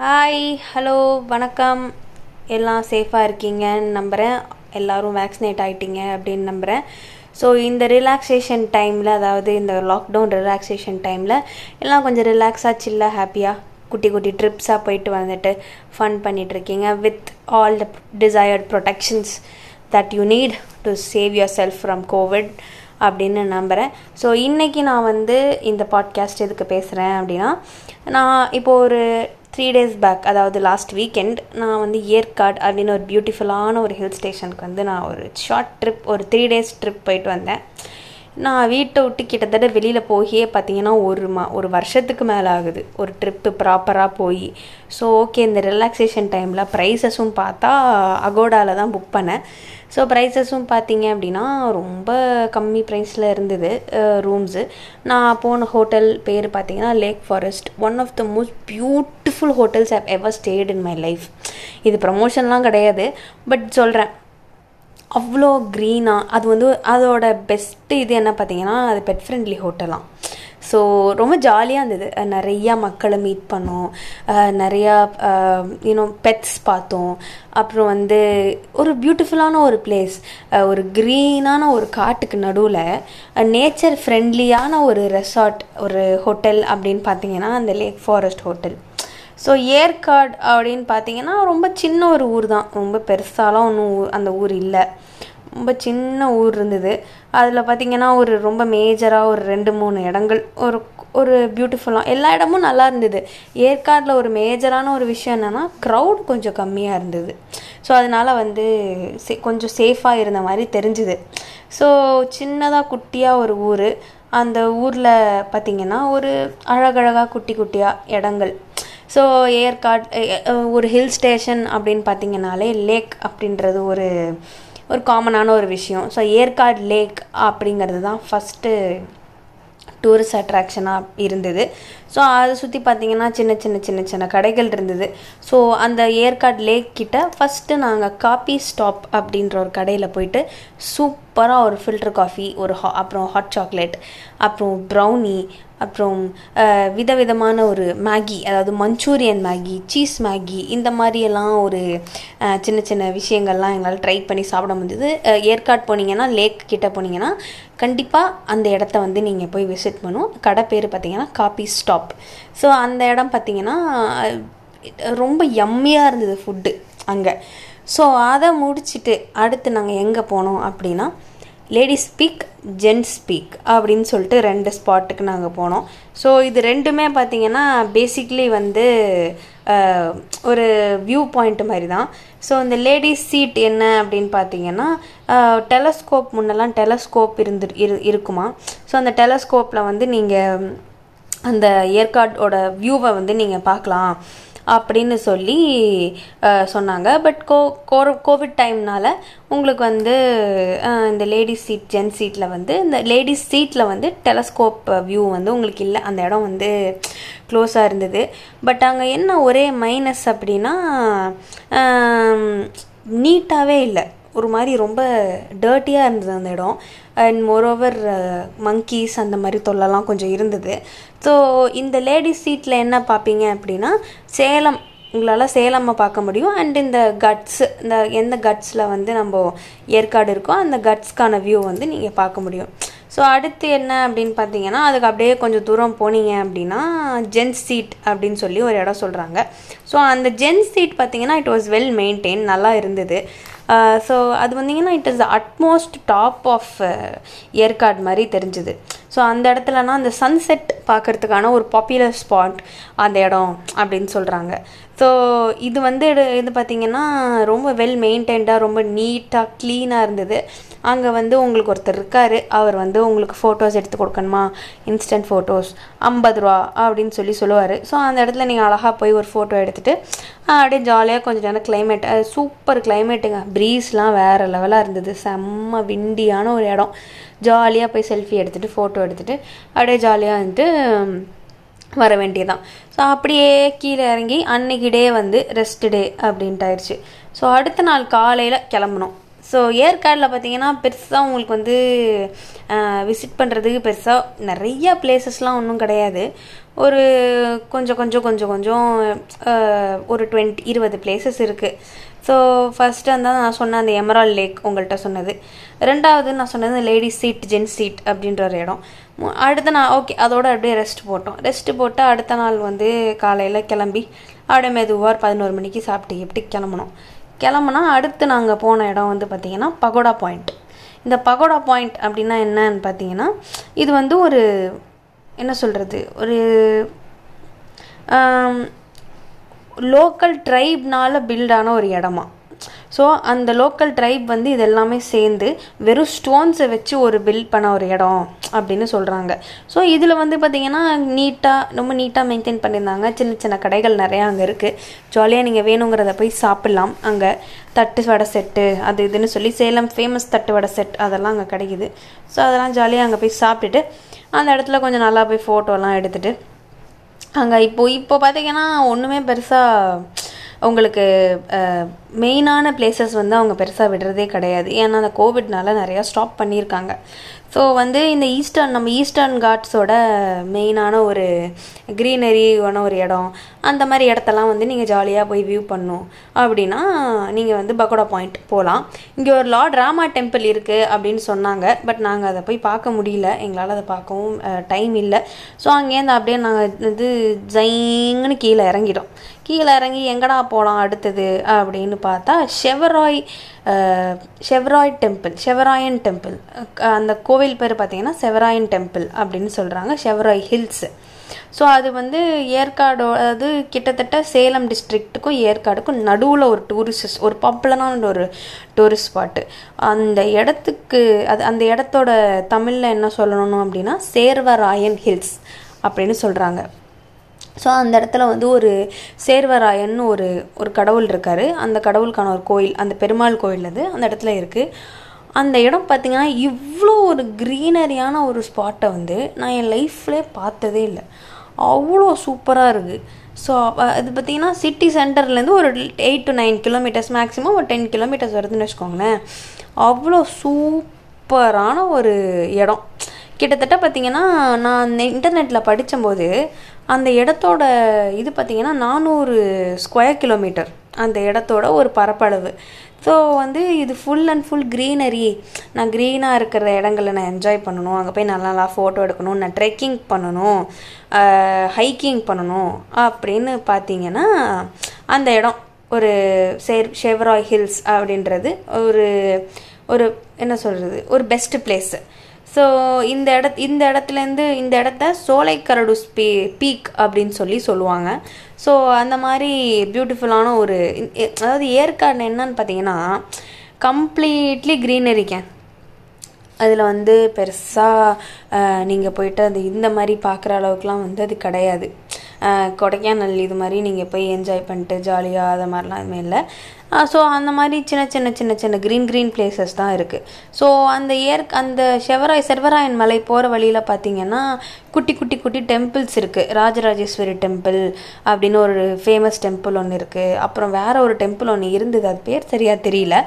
Hi hello வணக்கம். எல்லாம் சேஃபாக இருக்கீங்கன்னு நம்புகிறேன் எல்லோரும் வேக்சினேட் ஆகிட்டீங்க அப்படின்னு நம்புகிறேன் ஸோ இந்த ரிலாக்ஸேஷன் டைமில் அதாவது இந்த லாக்டவுன் ரிலாக்ஸேஷன் டைமில் எல்லாம் கொஞ்சம் ரிலாக்ஸாக சில்லாக ஹாப்பியாக குட்டி குட்டி ட்ரிப்ஸாக போயிட்டு வந்துட்டு ஃபன் பண்ணிகிட்ருக்கீங்க with all the desired protections that you need to save yourself from COVID அப்படின்னு நம்புகிறேன் ஸோ இன்றைக்கி நான் வந்து இந்த பாட்காஸ்ட் எதுக்கு பேசுகிறேன் அப்படின்னா நான் இப்போது ஒரு த்ரீ டேஸ் பேக் அதாவது லாஸ்ட் வீக்கெண்ட் நான் வந்து ஏற்காடு அப்படின்னு ஒரு பியூட்டிஃபுல்லான ஒரு ஹில் ஸ்டேஷனுக்கு வந்து நான் ஒரு ஷார்ட் ட்ரிப் ஒரு த்ரீ டேஸ் ட்ரிப் போயிட்டு வந்தேன். நான் வீட்டை விட்டு கிட்டத்தட்ட வெளியில் போயே பார்த்தீங்கன்னா ஒரு மா ஒரு வருஷத்துக்கு மேலே ஆகுது. ஒரு ட்ரிப்பு ப்ராப்பராக போய். ஸோ ஓகே இந்த ரிலாக்ஸேஷன் டைமில் ப்ரைஸஸும் பார்த்தா அகோடாவில் தான் புக் பண்ணேன். ஸோ ப்ரைஸஸும் பார்த்தீங்க அப்படின்னா ரொம்ப கம்மி ப்ரைஸில் இருந்தது ரூம்ஸு நான் போன ஹோட்டல் பேர் பார்த்தீங்கன்னா Lake Forest one of the most beautiful hotels however stayed in my life இது ப்ரமோஷன்லாம் கிடையாது. பட் சொல்கிறேன் அவ்வளோ க்ரீனாக அது வந்து அதோட பெஸ்ட்டு இது என்ன பார்த்தீங்கன்னா அது பெட் ஃப்ரெண்ட்லி ஹோட்டலாம் ஸோ ரொம்ப ஜாலியாக இருந்தது. நிறையா மக்களை மீட் பண்ணோம். நிறையா யூனோ பெட்ஸ் பார்த்தோம். அப்புறம் வந்து ஒரு பியூட்டிஃபுல்லான ஒரு பிளேஸ் ஒரு க்ரீனான ஒரு காட்டுக்கு நடுவில் நேச்சர் ஃப்ரெண்ட்லியான ஒரு ரெசார்ட் ஒரு ஹோட்டல் அப்படின்னு பார்த்தீங்கன்னா அந்த Lake Forest hotel so Yercaud அப்படின்னு பார்த்தீங்கன்னா ரொம்ப சின்ன ஒரு ஊர் தான். ரொம்ப பெருசாலாம் ஒன்றும் அந்த ஊர் இல்லை. ரொம்ப சின்ன ஊர் இருந்தது. அதில் பார்த்திங்கன்னா ஒரு ரொம்ப மேஜராக ஒரு ரெண்டு மூணு இடங்கள். ஒரு ஒரு பியூட்டிஃபுல்லாக எல்லா இடமும் நல்லா இருந்தது. ஏற்காடில் ஒரு மேஜரான ஒரு விஷயம் என்னென்னா க்ரௌட் கொஞ்சம் கம்மியாக இருந்தது. ஸோ அதனால் வந்து சே கொஞ்சம் சேஃபாக இருந்த மாதிரி தெரிஞ்சுது. ஸோ சின்னதாக குட்டியாக ஒரு ஊர். அந்த ஊரில் பார்த்திங்கன்னா ஒரு அழகழகாக குட்டி குட்டியாக இடங்கள். So Yercaud eh, eh, eh, ஒரு ஹில் ஸ்டேஷன் அப்படின்னு பார்த்தீங்கனாலே லேக் அப்படின்றது ஒரு ஒரு காமனான ஒரு விஷயம். ஸோ ஏற்காடு லேக் அப்படிங்கிறது தான் ஃபஸ்ட்டு டூரிஸ்ட் அட்ராக்ஷனாக இருந்தது. ஸோ அதை சுற்றி பார்த்தீங்கன்னா சின்ன சின்ன சின்ன சின்ன கடைகள் இருந்தது. ஸோ அந்த ஏற்காடு லேக் கிட்ட ஃபஸ்ட்டு நாங்கள் காபி ஸ்டாப் அப்படின்ற ஒரு கடையில் போயிட்டு சூப்பராக ஒரு ஃபில்டர் காஃபி ஒரு ஹா அப்புறம் ஹாட் சாக்லேட் அப்புறம் ப்ரௌனி அப்புறம் விதவிதமான ஒரு மேகி அதாவது மஞ்சூரியன் மேகி சீஸ் மேகி இந்த மாதிரியெல்லாம் ஒரு சின்ன சின்ன விஷயங்கள்லாம் எங்களால் ட்ரை பண்ணி சாப்பிட முடிஞ்சது. ஏற்காடு போனீங்கன்னா லேக் கிட்டே போனீங்கன்னா கண்டிப்பாக அந்த இடத்த வந்து நீங்கள் போய் விசிட் பண்ணும் கடை பேர் பார்த்தீங்கன்னா காபி ஸ்டாப் ஸோ அந்த இடம் பார்த்தீங்கன்னா ரொம்ப எம்மியாக இருந்தது ஃபுட்டு அங்கே. ஸோ அதை முடிச்சுட்டு அடுத்து நாங்கள் எங்கே போனோம் அப்படின்னா லேடிஸ் ஸ்பீக் ஜென்ஸ் ஸ்பீக் அப்படின்னு சொல்லிட்டு ரெண்டு ஸ்பாட்டுக்கு நாங்கள் போனோம். ஸோ இது ரெண்டுமே பார்த்திங்கன்னா பேசிக்லி வந்து ஒரு வியூ பாயிண்ட் மாதிரி தான் ஸோ இந்த லேடிஸ் சீட் என்ன அப்படின்னு பார்த்தீங்கன்னா டெலஸ்கோப் முன்னெல்லாம் டெலஸ்கோப் இருந்து இரு இருக்குமா? ஸோ அந்த டெலஸ்கோப்பில் வந்து நீங்கள் அந்த ஏற்காடோட வியூவை வந்து நீங்கள் பார்க்கலாம் அப்படின்னு சொல்லி சொன்னாங்க. பட் கோ கோவிட் டைம்னால உங்களுக்கு வந்து இந்த லேடிஸ் சீட் ஜென்ஸ் சீட்டில் வந்து இந்த லேடிஸ் சீட்டில் வந்து டெலஸ்கோப் வியூ வந்து உங்களுக்கு இல்லை. அந்த இடம் வந்து க்ளோஸாக இருந்தது. பட் அங்கே என்ன ஒரே மைனஸ் அப்படின்னா நீட்டாகவே இல்லை. ஒரு மாதிரி ரொம்ப டர்ட்டியாக இருந்தது அந்த இடம். அண்ட் மோரோவர் மங்கீஸ் அந்த மாதிரி தொல்லலாம் கொஞ்சம் இருந்தது. ஸோ இந்த லேடிஸ் சீட்டில் என்ன பார்ப்பீங்க அப்படின்னா சேலம் உங்களால் சேலம்மை பார்க்க முடியும். அண்ட் இந்த கட்ஸ் இந்த எந்த கட்ஸில் வந்து நம்ம ஏற்காடு இருக்கோ அந்த கட்ஸ்க்கான வியூ வந்து நீங்கள் பார்க்க முடியும். ஸோ அடுத்து என்ன அப்படின்னு பார்த்தீங்கன்னா அதுக்கு அப்படியே கொஞ்சம் தூரம் போனீங்க அப்படின்னா ஜென்ஸ் சீட் அப்படின்னு சொல்லி ஒரு இடம் சொல்கிறாங்க ஸோ அந்த ஜென்ஸ் சீட் பார்த்தீங்கன்னா இட் வாஸ் வெல் மெயின்டைன் நல்லா இருந்தது. Uh, ஸோ அது வந்தீங்கன்னா it is utmost top of Yercaud மாதிரி தெரிஞ்சுது. ஸோ அந்த இடத்துலனா அந்த சன்செட் பார்க்குறதுக்கான ஒரு பாப்புலர் ஸ்பாட் அந்த இடம் அப்படின்னு சொல்கிறாங்க ஸோ இது வந்து இது பார்த்திங்கன்னா ரொம்ப வெல் மெயின்டைன்டாக ரொம்ப நீட்டாக க்ளீனாக இருந்தது. அங்கே வந்து உங்களுக்கு ஒருத்தர் இருக்கார். அவர் வந்து உங்களுக்கு ஃபோட்டோஸ் எடுத்து கொடுக்கணுமா? இன்ஸ்டன்ட் ஃபோட்டோஸ் ஐம்பது ரூபா அப்படின்னு சொல்லி சொல்லுவார். ஸோ அந்த இடத்துல நீங்கள் அழகாக போய் ஒரு ஃபோட்டோ எடுத்துகிட்டு அப்படியே ஜாலியாக கொஞ்சம் நேரம் கிளைமேட் சூப்பர் கிளைமேட்டுங்க ப்ரீஸ்லாம் வேறு லெவலாக இருந்தது. செம்ம விண்டியான ஒரு இடம். ஜாலியாக போய் செல்ஃபி எடுத்துகிட்டு ஃபோட்டோ எடுத்துகிட்டு அப்படியே ஜாலியாக வந்துட்டு வர வேண்டியதான் ஸோ அப்படியே கீழே இறங்கி அன்னைக்கு டே வந்து ரெஸ்ட் டே அப்படின்ட்டு ஆயிடுச்சு. ஸோ அடுத்த நாள் காலையில் கிளம்புனோம். ஸோ ஏற்காடில் பார்த்தீங்கன்னா பெருசாக உங்களுக்கு வந்து விசிட் பண்ணுறதுக்கு பெருசாக நிறைய பிளேசஸ்லாம் ஒன்றும் கிடையாது. ஒரு கொஞ்சம் கொஞ்சம் கொஞ்சம் கொஞ்சம் ஒரு டுவெண்ட்டி இருபது பிளேசஸ் இருக்குது ஸோ ஃபஸ்ட்டு வந்து நான் சொன்ன அந்த எமரால் லேக் உங்கள்கிட்ட சொன்னது. ரெண்டாவது நான் சொன்னது லேடிஸ் சீட் ஜென்ஸ் சீட் அப்படின்ற ஒரு இடம். அடுத்த நாள் ஓகே அதோட அப்படியே ரெஸ்ட் போட்டோம். ரெஸ்ட் போட்டு அடுத்த நாள் வந்து காலையில் கிளம்பி அப்படியே மெதுவாக பதினோரு மணிக்கு சாப்பிட்டு எப்படி கிளம்பணும். கிளம்புனா அடுத்து நாங்கள் போன இடம் வந்து பார்த்திங்கன்னா பகோடா பாயிண்ட். இந்த பகோடா பாயிண்ட் அப்படின்னா என்னன்னு பார்த்தீங்கன்னா இது வந்து ஒரு என்ன சொல்கிறது ஒரு லோக்கல் ட்ரைப்னால பில்டான ஒரு இடமா. ஸோ அந்த லோக்கல் ட்ரைப் வந்து இது எல்லாமே சேர்ந்து வெறும் ஸ்டோன்ஸை வச்சு ஒரு பில்ட் பண்ண ஒரு இடம் அப்படின்னு சொல்கிறாங்க ஸோ இதில் வந்து பார்த்திங்கன்னா நீட்டாக ரொம்ப நீட்டாக மெயின்டைன் பண்ணியிருந்தாங்க. சின்ன சின்ன கடைகள் நிறையா அங்கே இருக்குது ஜாலியாக நீங்கள் வேணுங்கிறத போய் சாப்பிட்லாம். அங்கே தட்டு வடை செட்டு அது இதுன்னு சொல்லி சேலம் ஃபேமஸ் தட்டு வடை செட் அதெல்லாம் அங்கே கிடைக்குது. ஸோ அதெல்லாம் ஜாலியாக அங்கே போய் சாப்பிட்டுட்டு அந்த இடத்துல கொஞ்சம் நல்லா போய் ஃபோட்டோலாம் எடுத்துகிட்டு அங்கே இப்போ இப்போ பார்த்தீங்கன்னா ஒன்றுமே பெருசாக உங்களுக்கு மெயினான பிளேசஸ் வந்து அவங்க பெருசாக விடுறதே கிடையாது. ஏன்னா அந்த கோவிட்னால நிறையா ஸ்டாப் பண்ணியிருக்காங்க. ஸோ வந்து இந்த ஈஸ்டர்ன் நம்ம ஈஸ்டர்ன் காட்ஸோட மெயினான ஒரு க்ரீனரியான ஒரு இடம் அந்த மாதிரி இடத்தெல்லாம் வந்து நீங்கள் ஜாலியாக போய் வியூ பண்ணும். அப்படின்னா நீங்கள் வந்து பகோடா பாயிண்ட் போகலாம் இங்கே ஒரு லார்ட் ராமா டெம்பிள் இருக்குது அப்படின்னு சொன்னாங்க. பட் நாங்கள் அதை போய் பார்க்க முடியல. எங்களால் அதை பார்க்கவும் டைம் இல்லை. ஸோ அங்கேருந்து அப்படியே நாங்கள் வந்து ஜைங்கன்னு கீழே இறங்கிட்டோம். கீழே இறங்கி எங்கடா போகலாம் அடுத்தது அப்படின்னு பார்த்தா ஷெவராய் ஷெவராய் டெம்பிள் ஷெவராயன் டெம்பிள். அந்த கோவில் பேர் பார்த்தீங்கன்னா செவராயன் டெம்பிள் அப்படின்னு சொல்கிறாங்க ஷெவராய் ஹில்ஸ். ஸோ அது வந்து ஏற்காடோ அதாவது கிட்டத்தட்ட சேலம் டிஸ்ட்ரிக்ட்டுக்கும் ஏற்காடுக்கும் நடுவில் ஒரு டூரிஸ்ட் ஒரு பாப்புலரான ஒரு டூரிஸ்ட் ஸ்பாட்டு அந்த இடத்துக்கு அது அந்த இடத்தோட தமிழில் என்ன சொல்லணும் அப்படின்னா சேர்வராயன் ஹில்ஸ் அப்படின்னு சொல்கிறாங்க ஸோ அந்த இடத்துல வந்து ஒரு சேர்வராயன்னு ஒரு ஒரு கடவுள் இருக்கார். அந்த கடவுளுக்கான ஒரு கோயில் அந்த பெருமாள் கோயில் அது அந்த இடத்துல இருக்குது அந்த இடம் பார்த்திங்கன்னா இவ்வளோ ஒரு க்ரீனரியான ஒரு ஸ்பாட்டை வந்து நான் என் லைஃப்லேயே பார்த்ததே இல்லை. அவ்வளோ சூப்பராக இருக்குது ஸோ இது பார்த்திங்கன்னா சிட்டி சென்டர்லேருந்து ஒரு eight to nine kilometres maximum ஒரு டென் கிலோமீட்டர்ஸ் வருதுன்னு வச்சுக்கோங்களேன். அவ்வளோ சூப்பரான ஒரு இடம். கிட்டத்தட்ட பார்த்தீங்கன்னா நான் இன்டர்நெட்டில் படித்தபோது அந்த இடத்தோட இது பார்த்தீங்கன்னா நானூறு ஸ்கொயர் கிலோமீட்டர் அந்த இடத்தோட ஒரு பரப்பளவு. ஸோ வந்து இது ஃபுல் அண்ட் ஃபுல் க்ரீனரி நான் க்ரீனாக இருக்கிற இடங்களை நான் என்ஜாய் பண்ணணும். அங்கே போய் நல்லா நல்லா ஃபோட்டோ எடுக்கணும். நான் ட்ரெக்கிங் பண்ணணும். ஹைக்கிங் பண்ணணும். அப்படின்னு பார்த்தீங்கன்னா அந்த இடம். ஒரு சேர் ஷெவராய் ஹில்ஸ் அப்படின்றது ஒரு ஒரு என்ன சொல்கிறது ஒரு பெஸ்ட்டு பிளேஸு ஸோ இந்த இட இந்த இடத்துலேருந்து இந்த இடத்த சோலைக்கரடு பீ பீக் அப்படின்னு சொல்லி சொல்லுவாங்க. ஸோ அந்த மாதிரி பியூட்டிஃபுல்லான ஒரு அதாவது ஏற்காடு என்னன்னு பார்த்தீங்கன்னா கம்ப்ளீட்லி க்ரீனரிங்க அதில் வந்து பெருசாக நீங்கள் போயிட்டு அது இந்த மாதிரி பார்க்குற அளவுக்குலாம் வந்து அது கிடையாது. கொடைக்கானல் இது மாதிரி நீங்கள் போய் என்ஜாய் பண்ணிட்டு ஜாலியாக அது மாதிரிலாம் எதுவுமே இல்லை. ஸோ அந்த மாதிரி சின்ன சின்ன சின்ன சின்ன க்ரீன் க்ரீன் பிளேசஸ் தான் இருக்குது ஸோ அந்த ஏர் அந்த செவராய் செர்வராயன் மலை போகிற வழியில் பார்த்தீங்கன்னா குட்டி குட்டி குட்டி டெம்பிள்ஸ் இருக்குது ராஜராஜேஸ்வரி டெம்பிள் அப்படின்னு ஒரு ஃபேமஸ் டெம்பிள் ஒன்று இருக்குது அப்புறம் வேறு ஒரு டெம்பிள் ஒன்று இருந்தது. அது பேர் சரியாக தெரியல.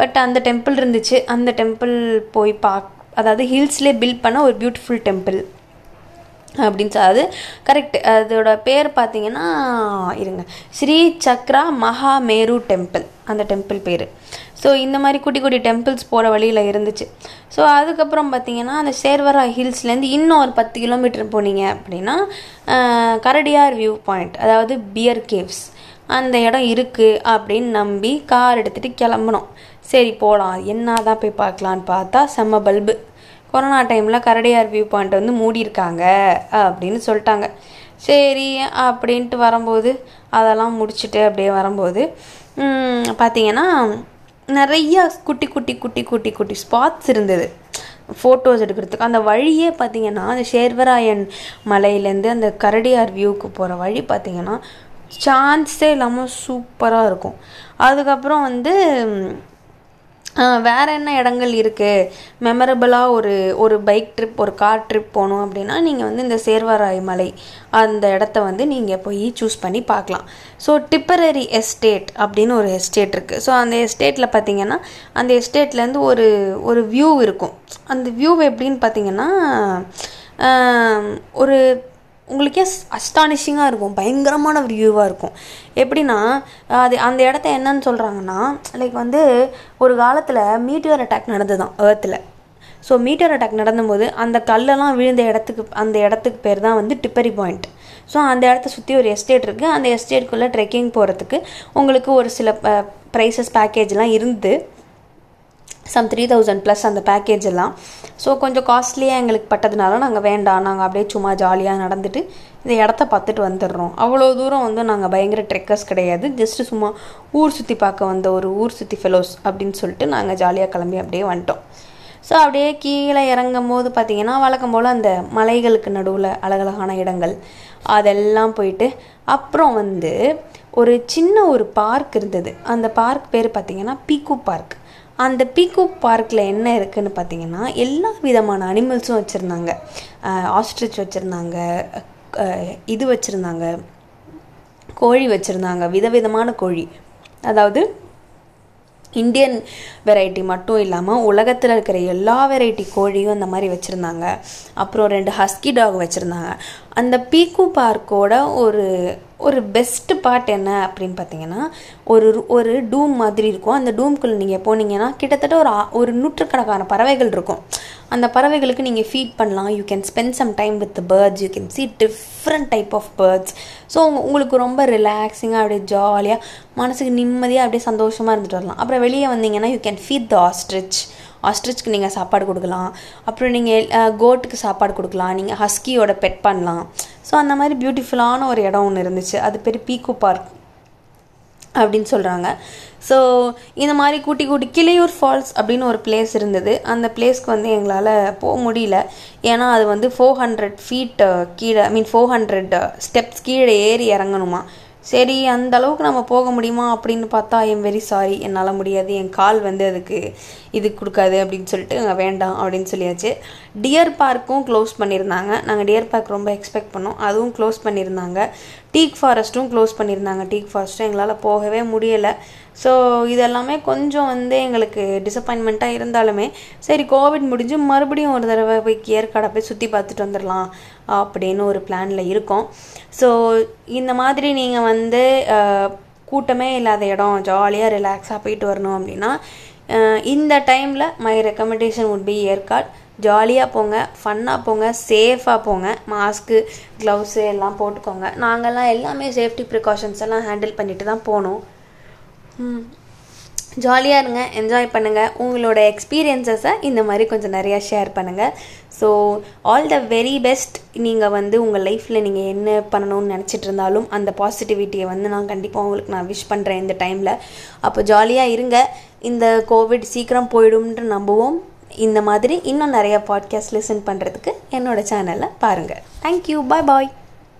பட் அந்த டெம்பிள் இருந்துச்சு. அந்த டெம்பிள் போய் பாக் அதாவது ஹில்ஸ்லேயே பில்ட் பண்ண ஒரு பியூட்டிஃபுல் டெம்பிள் அப்படின்னு சொ- அது கரெக்ட் அதோட பேர் பார்த்தீங்கன்னா இருங்க. ஸ்ரீ சக்ரா மகாமேரு டெம்பிள் அந்த டெம்பிள் பேர். ஸோ இந்த மாதிரி குட்டி குட்டி டெம்பிள்ஸ் போகிற வழியில் இருந்துச்சு. ஸோ அதுக்கப்புறம் பார்த்தீங்கன்னா அந்த சேர்வரா ஹில்ஸ்லேருந்து இன்னும் ஒரு பத்து கிலோமீட்டர் போனீங்க அப்படின்னா கரடியார் வியூ பாயிண்ட் அதாவது பியர் கேவ்ஸ் அந்த இடம் இருக்குது அப்படின்னு நம்பி கார் எடுத்துகிட்டு கிளம்புனோம். சரி போகலாம் என்ன தான் போய் பார்க்கலான்னு பார்த்தா செம்ம பல்பு. கொரோனா டைமில் கரடியார் வியூ பாயிண்ட் வந்து மூடியிருக்காங்க அப்படின்னு சொல்லிட்டாங்க. சரி அப்படின்ட்டு வரும்போது அதெல்லாம் முடிச்சுட்டு அப்படியே வரும்போது பார்த்திங்கன்னா பார்த்தீங்கன்னா குட்டி குட்டி குட்டி குட்டி குட்டி ஸ்பாட்ஸ் இருந்தது. ஃபோட்டோஸ் எடுக்கிறதுக்கு. அந்த வழியே பார்த்தீங்கன்னா அந்த சேர்வராயன் மலையிலேருந்து அந்த கரடியார் வியூவுக்கு போகிற வழி பார்த்தீங்கன்னா சான்ஸே இல்லாமல் சூப்பராக இருக்கும். அதுக்கப்புறம் வந்து வேறு என்ன இடங்கள் இருக்குது மெமரபிளாக ஒரு ஒரு பைக் ட்ரிப் ஒரு கார் ட்ரிப் போகணும் அப்படின்னா நீங்கள் வந்து இந்த சேர்வராய் மலை அந்த இடத்த வந்து நீங்கள் போய் சூஸ் பண்ணி பார்க்கலாம். ஸோ டிப்பரரி எஸ்டேட் அப்படின்னு ஒரு எஸ்டேட் இருக்குது ஸோ அந்த எஸ்டேட்டில் பார்த்தீங்கன்னா அந்த எஸ்டேட்லேருந்து ஒரு ஒரு வியூ இருக்கும். அந்த வியூ எப்படின்னு பார்த்தீங்கன்னா ஒரு உங்களுக்கே அஸ்டானிஷிங்காக இருக்கும் பயங்கரமான ஒரு வியூவாக இருக்கும். எப்படின்னா அது அந்த இடத்த என்னன்னு சொல்கிறாங்கன்னா லைக் வந்து ஒரு காலத்தில் மீட்டியர் அட்டாக் நடந்ததுதான் ஏர்த்தில் ஸோ மீட்டர் அட்டாக் நடந்தபோது அந்த கல்லெல்லாம் விழுந்த இடத்துக்கு அந்த இடத்துக்கு பேர் தான் வந்து டிப்பரி பாயிண்ட் ஸோ அந்த இடத்த சுற்றி ஒரு எஸ்டேட் இருக்குது அந்த எஸ்டேட்குள்ளே ட்ரெக்கிங் போகிறதுக்கு உங்களுக்கு ஒரு சில ப்ரைஸஸ் பேக்கேஜ்லாம் இருந்து சம் த்ரீ தௌசண்ட் ப்ளஸ் அந்த பேக்கேஜ் எல்லாம். ஸோ கொஞ்சம் காஸ்ட்லியாக எங்களுக்கு பட்டதுனால நாங்கள் வேண்டாம். நாங்கள் அப்படியே சும்மா ஜாலியாக நடந்துட்டு இந்த இடத்த பார்த்துட்டு வந்துடுறோம். அவ்வளோ தூரம் வந்து நாங்கள் பயங்கர ட்ரெக்கர்ஸ் கிடையாது. ஜஸ்ட்டு சும்மா ஊர் சுற்றி பார்க்க வந்த ஒரு ஊர் சுற்றி ஃபெலோஸ் அப்படின்னு சொல்லிட்டு நாங்கள் ஜாலியாக கிளம்பி அப்படியே வந்துட்டோம். ஸோ அப்படியே கீழே இறங்கும் போது பார்த்தீங்கன்னா வழக்கம் போல் அந்த மலைகளுக்கு நடுவில் அழகழகான இடங்கள் அதெல்லாம் போயிட்டு அப்புறம் வந்து ஒரு சின்ன ஒரு பார்க் இருந்தது. அந்த பார்க் பேர் பார்த்தீங்கன்னா பீக்கு பார்க் அந்த பீகோ பார்க்கில் என்ன இருக்குதுன்னு பார்த்தீங்கன்னா எல்லா விதமான அனிமல்ஸும் வச்சுருந்தாங்க. ஆஸ்ட்ரிச் வச்சுருந்தாங்க இது வச்சுருந்தாங்க கோழி வச்சுருந்தாங்க விதவிதமான கோழி. அதாவது இந்தியன் வெரைட்டி மட்டும் இல்லாமல் உலகத்தில் இருக்கிற எல்லா வெரைட்டி கோழியும் அந்த மாதிரி வச்சுருந்தாங்க. அப்புறம் ரெண்டு ஹஸ்கி டாக் வச்சுருந்தாங்க. அந்த பீக்கு பார்க்கோட ஒரு ஒரு பெஸ்ட்டு பார்ட் என்ன அப்படின்னு பார்த்தீங்கன்னா ஒரு ஒரு டூம் மாதிரி இருக்கும். அந்த டூம்குள்ளே நீங்கள் போனீங்கன்னா கிட்டத்தட்ட ஒரு ஒரு நூற்றுக்கணக்கான பறவைகள் இருக்கும். அந்த பறவைகளுக்கு நீங்கள் ஃபீட் பண்ணலாம். You can spend some time with birds you can see different type of birds so உங்களுக்கு ரொம்ப ரிலாக்ஸிங்காக அப்படியே ஜாலியாக மனசுக்கு நிம்மதியாக அப்படியே சந்தோஷமாக இருந்துட்டு வரலாம். அப்புறம் வெளியே வந்தீங்கன்னா you can feed the ostrich ஆஸ்ட்ரிச்க்கு நீங்கள் சாப்பாடு கொடுக்கலாம். அப்புறம் நீங்கள் கோட்டுக்கு சாப்பாடு கொடுக்கலாம். நீங்கள் ஹஸ்கியோட பெட் பண்ணலாம். ஸோ அந்த மாதிரி பியூட்டிஃபுல்லான ஒரு இடம் ஒன்று இருந்துச்சு. அது பேர் பீக்கோ பார்க் அப்படின்னு சொல்கிறாங்க ஸோ இந்த மாதிரி கூட்டி கூட்டி கிளையூர் ஃபால்ஸ் அப்படின்னு ஒரு பிளேஸ் இருந்தது. அந்த பிளேஸ்க்கு வந்து எங்களால் போக முடியல. ஏன்னா அது வந்து ஃபோர் ஹண்ட்ரட் ஃபீட் கீழே I mean four hundred steps கீழே ஏறி இறங்கணுமா. சரி அந்த அளவுக்கு நம்ம போக முடியுமா அப்படின்னு பார்த்தா ஐ எம் வெரி சாரி என்னால் முடியாது. என் கால் வந்து அதுக்கு இது கொடுக்காது அப்படின்னு சொல்லிட்டு வேண்டாம் அப்படின்னு சொல்லியாச்சு. டியர் பார்க்கும் க்ளோஸ் பண்ணியிருந்தாங்க. நாங்கள் டியர் பார்க் ரொம்ப எக்ஸ்பெக்ட் பண்ணோம். அதுவும் க்ளோஸ் பண்ணியிருந்தாங்க. டீக் ஃபாரஸ்ட்டும் க்ளோஸ் பண்ணியிருந்தாங்க. டீக் ஃபாரஸ்ட்டும் எங்களால் போகவே முடியலை. ஸோ இதெல்லாமே கொஞ்சம் வந்து எங்களுக்கு டிசப்பாயின்மெண்ட்டாக இருந்தாலுமே சரி கோவிட் முடிஞ்சு மறுபடியும் ஒரு தடவை போய் ஏற்காடை போய் சுற்றி பார்த்துட்டு வந்துடலாம் அப்படின்னு ஒரு பிளானில் இருக்கோம். ஸோ இந்த மாதிரி நீங்கள் வந்து கூட்டமே இல்லாத இடம் ஜாலியாக ரிலாக்ஸாக போயிட்டு வரணும் அப்படின்னா இந்த டைமில் my recommendation would be Yercaud ஜாலியாக போங்க ஃபன்னாக போங்க சேஃபாக போங்க மாஸ்க்கு க்ளவுஸு எல்லாம் போட்டுக்கோங்க. நாங்கள்லாம் எல்லாமே சேஃப்டி ப்ரிகாஷன்ஸ் எல்லாம் ஹேண்டில் பண்ணிட்டு தான் போனோம். ஜாலியாக இருங்க என்ஜாய் பண்ணுங்கள் உங்களோட எக்ஸ்பீரியன்ஸஸை இந்த மாதிரி கொஞ்சம் நிறையா ஷேர் பண்ணுங்கள் so all the very best நீங்கள் வந்து உங்கள் லைஃப்பில் நீங்கள் என்ன பண்ணணும்னு நினச்சிட்டு இருந்தாலும் அந்த பாசிட்டிவிட்டியை வந்து நான் கண்டிப்பாக உங்களுக்கு நான் விஷ் பண்ணுறேன் இந்த டைமில் அப்போ ஜாலியாக இருங்க. இந்த கோவிட் சீக்கிரம் போயிடும்ன்ற நம்புவோம். இந்த மாதிரி இன்னும் நிறைய பாட்காஸ்ட் லிசன் பண்ணுறதுக்கு என்னோடய சேனலில் பாருங்கள் தேங்க்யூ பாய் பாய்